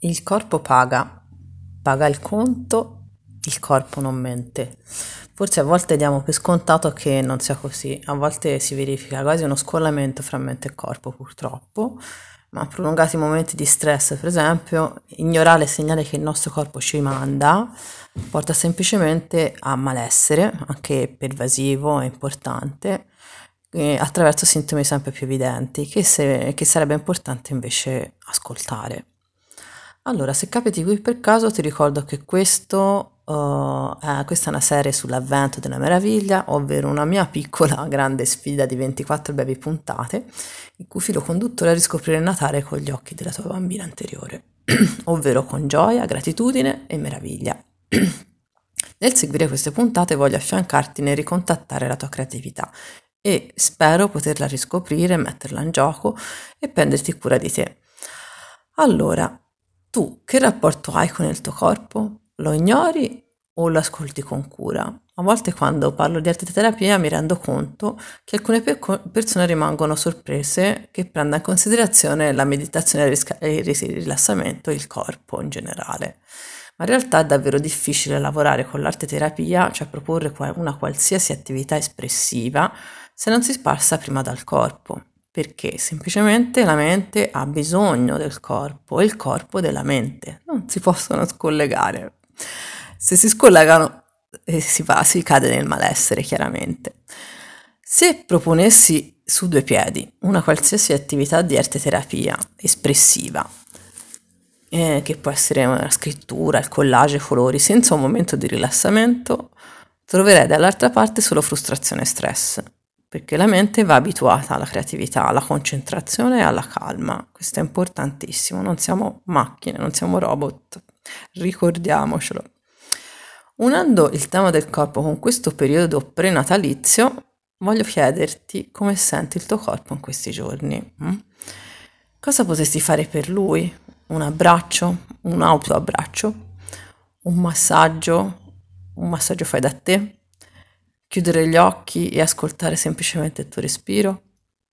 Il corpo paga, paga il conto, il corpo non mente. Forse a volte diamo per scontato che non sia così, a volte si verifica quasi uno scollamento fra mente e corpo purtroppo, ma prolungati momenti di stress, per esempio, ignorare il segnale che il nostro corpo ci manda porta semplicemente a malessere, anche pervasivo e importante, attraverso sintomi sempre più evidenti, che, se, che sarebbe importante invece ascoltare. Allora, se capiti qui per caso, ti ricordo che questo, uh, è, questa è una serie sull'avvento della meraviglia, ovvero una mia piccola grande sfida di 24 brevi puntate, il cui filo conduttore è riscoprire Natale con gli occhi della tua bambina anteriore, ovvero con gioia, gratitudine e meraviglia. Nel seguire queste puntate voglio affiancarti nel ricontattare la tua creatività e spero poterla riscoprire, metterla in gioco e prenderti cura di te. Allora, tu che rapporto hai con il tuo corpo? Lo ignori o lo ascolti con cura? A volte quando parlo di arteterapia mi rendo conto che alcune pe- persone rimangono sorprese che prenda in considerazione la meditazione e il rilassamento, il corpo in generale. Ma in realtà è davvero difficile lavorare con l'arte terapia, cioè proporre una qualsiasi attività espressiva, se non si passa prima dal corpo perché semplicemente la mente ha bisogno del corpo e il corpo della mente, non si possono scollegare. Se si scollegano eh, si, va, si cade nel malessere chiaramente. Se proponessi su due piedi una qualsiasi attività di arte terapia espressiva, eh, che può essere una scrittura, il collage, colori, senza un momento di rilassamento, troverei dall'altra parte solo frustrazione e stress perché la mente va abituata alla creatività, alla concentrazione e alla calma. Questo è importantissimo, non siamo macchine, non siamo robot, ricordiamocelo. Unendo il tema del corpo con questo periodo prenatalizio, voglio chiederti come senti il tuo corpo in questi giorni. Hm? Cosa potresti fare per lui? Un abbraccio? Un autoabbraccio? Un massaggio? Un massaggio fai da te? Chiudere gli occhi e ascoltare semplicemente il tuo respiro?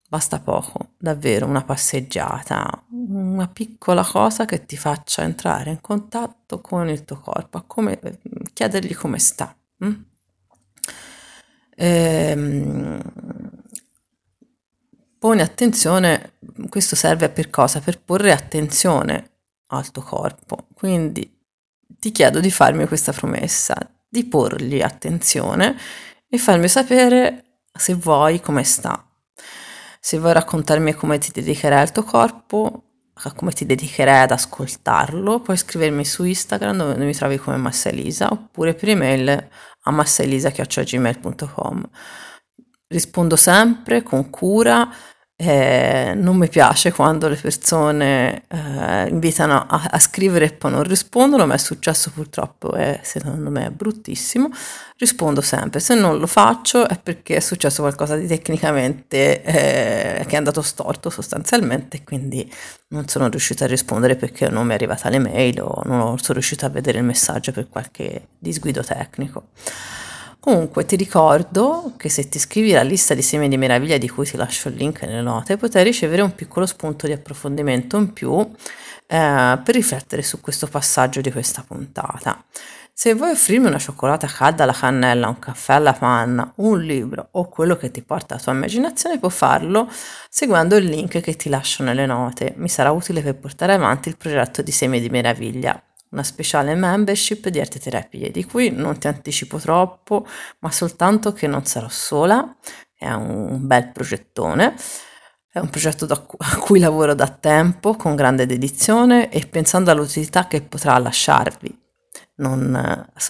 Basta poco, davvero una passeggiata, una piccola cosa che ti faccia entrare in contatto con il tuo corpo, come, chiedergli come sta. Hm? Ehm, poni attenzione, questo serve per cosa? Per porre attenzione al tuo corpo. Quindi ti chiedo di farmi questa promessa, di porgli attenzione e farmi sapere se vuoi come sta. Se vuoi raccontarmi come ti dedicherai al tuo corpo, come ti dedicherai ad ascoltarlo, puoi scrivermi su Instagram dove mi trovi come Massalisa oppure per email a massalisa.gmail.com. Rispondo sempre con cura eh, non mi piace quando le persone eh, invitano a, a, scrivere e poi non rispondono, ma è successo purtroppo e secondo me è bruttissimo. Rispondo sempre, se non lo faccio è perché è successo qualcosa di tecnicamente eh, che è andato storto sostanzialmente, quindi non sono riuscita a rispondere perché non mi è arrivata l'email o non sono riuscita a vedere il messaggio per qualche disguido tecnico. Comunque ti ricordo che se ti iscrivi alla lista di semi di meraviglia di cui ti lascio il link nelle note, potrai ricevere un piccolo spunto di approfondimento in più eh, per riflettere su questo passaggio di questa puntata. Se vuoi offrirmi una cioccolata calda alla cannella, un caffè alla panna, un libro o quello che ti porta la tua immaginazione, puoi farlo seguendo il link che ti lascio nelle note. Mi sarà utile per portare avanti il progetto di Semi di Meraviglia una speciale membership di arte terapie, di cui non ti anticipo troppo, ma soltanto che non sarò sola, è un bel progettone. È un progetto a cui lavoro da tempo con grande dedizione e pensando all'utilità che potrà lasciarvi, non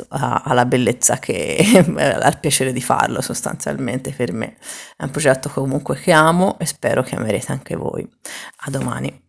alla bellezza che al piacere di farlo sostanzialmente per me. È un progetto comunque che amo e spero che amerete anche voi. A domani.